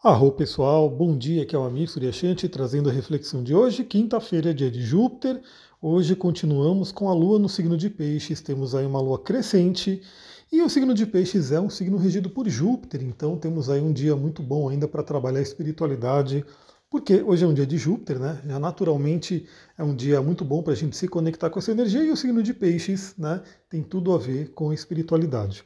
Arro pessoal, bom dia, aqui é o Amir Suryashanti trazendo a reflexão de hoje, quinta-feira, dia de Júpiter. Hoje continuamos com a Lua no signo de Peixes, temos aí uma Lua crescente e o signo de Peixes é um signo regido por Júpiter, então temos aí um dia muito bom ainda para trabalhar a espiritualidade, porque hoje é um dia de Júpiter, né? Já naturalmente é um dia muito bom para a gente se conectar com essa energia e o signo de Peixes, né? Tem tudo a ver com espiritualidade.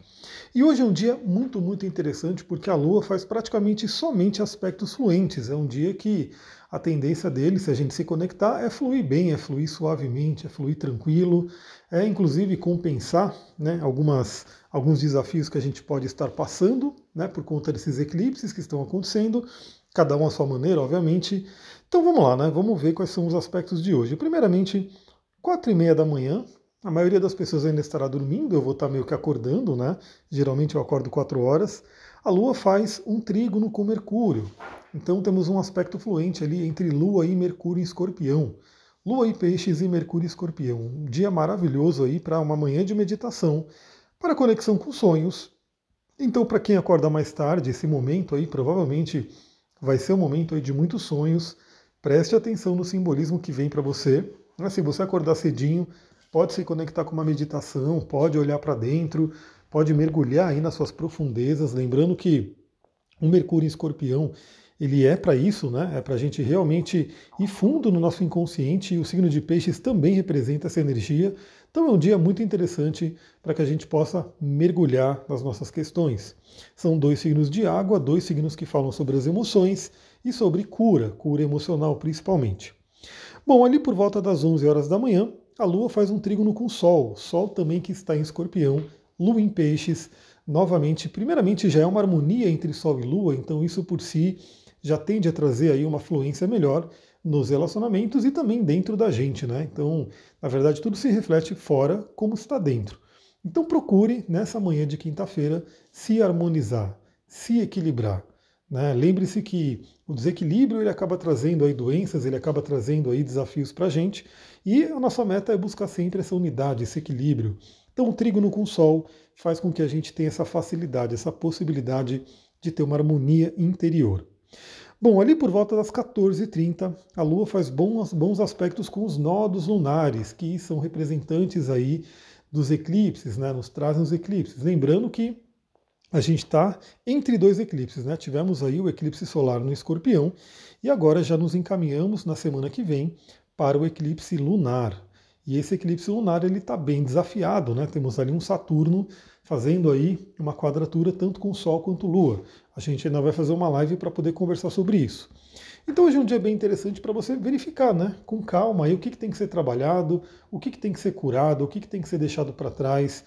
E hoje é um dia muito, muito interessante porque a Lua faz praticamente somente aspectos fluentes. É um dia que a tendência dele, se a gente se conectar, é fluir bem, é fluir suavemente, é fluir tranquilo, é inclusive compensar né, algumas, alguns desafios que a gente pode estar passando né, por conta desses eclipses que estão acontecendo cada um à sua maneira, obviamente. Então vamos lá, né? Vamos ver quais são os aspectos de hoje. Primeiramente, quatro e meia da manhã, a maioria das pessoas ainda estará dormindo, eu vou estar meio que acordando, né? Geralmente eu acordo quatro horas. A Lua faz um trígono com Mercúrio. Então temos um aspecto fluente ali entre Lua e Mercúrio em Escorpião. Lua e Peixes e Mercúrio e Escorpião. Um dia maravilhoso aí para uma manhã de meditação, para conexão com sonhos. Então, para quem acorda mais tarde, esse momento aí provavelmente vai ser um momento de muitos sonhos. Preste atenção no simbolismo que vem para você. Se assim, você acordar cedinho, pode se conectar com uma meditação, pode olhar para dentro, pode mergulhar aí nas suas profundezas. Lembrando que o Mercúrio em Escorpião ele é para isso, né? É para a gente realmente ir fundo no nosso inconsciente e o signo de Peixes também representa essa energia. Então é um dia muito interessante para que a gente possa mergulhar nas nossas questões. São dois signos de água, dois signos que falam sobre as emoções e sobre cura, cura emocional principalmente. Bom, ali por volta das 11 horas da manhã, a Lua faz um trígono com o Sol, Sol também que está em Escorpião, Lua em Peixes. Novamente, primeiramente já é uma harmonia entre Sol e Lua, então isso por si já tende a trazer aí uma fluência melhor nos relacionamentos e também dentro da gente, né? Então, na verdade, tudo se reflete fora como está dentro. Então procure nessa manhã de quinta-feira se harmonizar, se equilibrar. Né? Lembre-se que o desequilíbrio ele acaba trazendo aí doenças, ele acaba trazendo aí desafios para a gente e a nossa meta é buscar sempre essa unidade, esse equilíbrio. Então o trígono com o Sol faz com que a gente tenha essa facilidade, essa possibilidade de ter uma harmonia interior. Bom, ali por volta das 14h30, a Lua faz bons, aspectos com os nodos lunares, que são representantes aí dos eclipses, né? Nos trazem os eclipses. Lembrando que a gente está entre dois eclipses, né? Tivemos aí o eclipse solar no escorpião e agora já nos encaminhamos na semana que vem para o eclipse lunar. E esse eclipse lunar ele está bem desafiado, né? Temos ali um Saturno fazendo aí uma quadratura tanto com o Sol quanto Lua. A gente ainda vai fazer uma live para poder conversar sobre isso. Então hoje é um dia bem interessante para você verificar, né, com calma, aí, o que, que tem que ser trabalhado, o que, que tem que ser curado, o que, que tem que ser deixado para trás,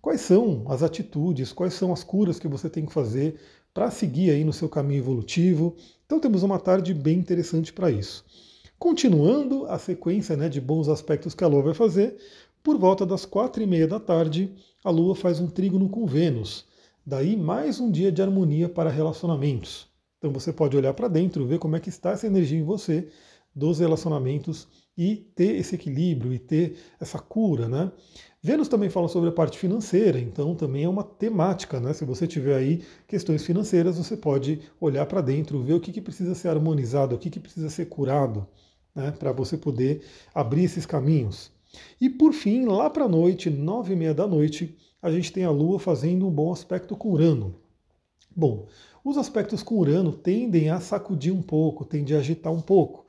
quais são as atitudes, quais são as curas que você tem que fazer para seguir aí no seu caminho evolutivo. Então temos uma tarde bem interessante para isso. Continuando a sequência né, de bons aspectos que a Lua vai fazer, por volta das quatro e meia da tarde, a Lua faz um trígono com Vênus. Daí mais um dia de harmonia para relacionamentos. Então você pode olhar para dentro, ver como é que está essa energia em você dos relacionamentos e ter esse equilíbrio e ter essa cura, né? Vênus também fala sobre a parte financeira, então também é uma temática, né? Se você tiver aí questões financeiras, você pode olhar para dentro, ver o que, que precisa ser harmonizado, o que, que precisa ser curado né, para você poder abrir esses caminhos. E por fim, lá para a noite, nove e meia da noite, a gente tem a Lua fazendo um bom aspecto com Urano. Bom, os aspectos com Urano tendem a sacudir um pouco, tendem a agitar um pouco.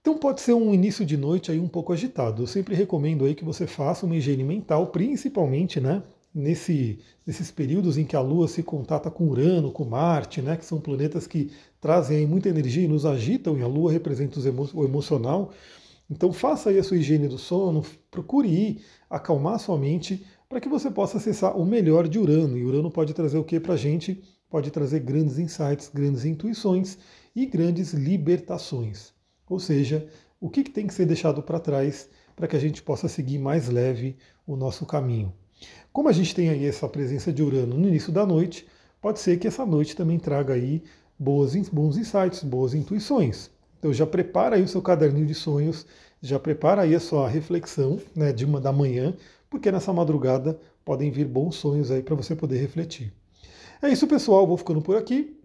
Então pode ser um início de noite aí um pouco agitado. Eu sempre recomendo aí que você faça uma higiene mental, principalmente, né, nesse, nesses períodos em que a Lua se contata com Urano, com Marte, né, que são planetas que trazem muita energia e nos agitam, e a Lua representa o emocional. Então faça aí a sua higiene do sono, procure ir acalmar sua mente para que você possa acessar o melhor de Urano. E Urano pode trazer o que para a gente? Pode trazer grandes insights, grandes intuições e grandes libertações. Ou seja, o que, que tem que ser deixado para trás para que a gente possa seguir mais leve o nosso caminho. Como a gente tem aí essa presença de Urano no início da noite, pode ser que essa noite também traga aí boas, bons insights, boas intuições. Então já prepara aí o seu caderninho de sonhos, já prepara aí a sua reflexão né, de uma da manhã, porque nessa madrugada podem vir bons sonhos aí para você poder refletir. É isso, pessoal. Vou ficando por aqui.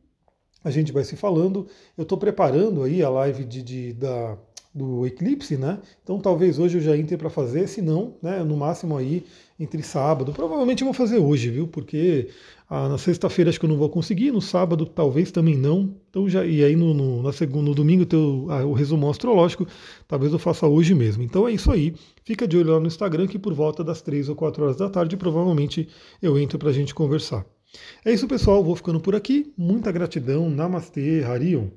A gente vai se falando. Eu estou preparando aí a live de, de da, do eclipse, né? Então talvez hoje eu já entre para fazer, se não, né, no máximo aí entre sábado. Provavelmente eu vou fazer hoje, viu? Porque ah, na sexta-feira acho que eu não vou conseguir, no sábado talvez também não. Então já e aí no, no na segunda, no domingo teu, ah, o resumo astrológico, talvez eu faça hoje mesmo. Então é isso aí. Fica de olho lá no Instagram que por volta das três ou quatro horas da tarde provavelmente eu entro para a gente conversar. É isso, pessoal. Vou ficando por aqui. Muita gratidão. Namastê, Harion.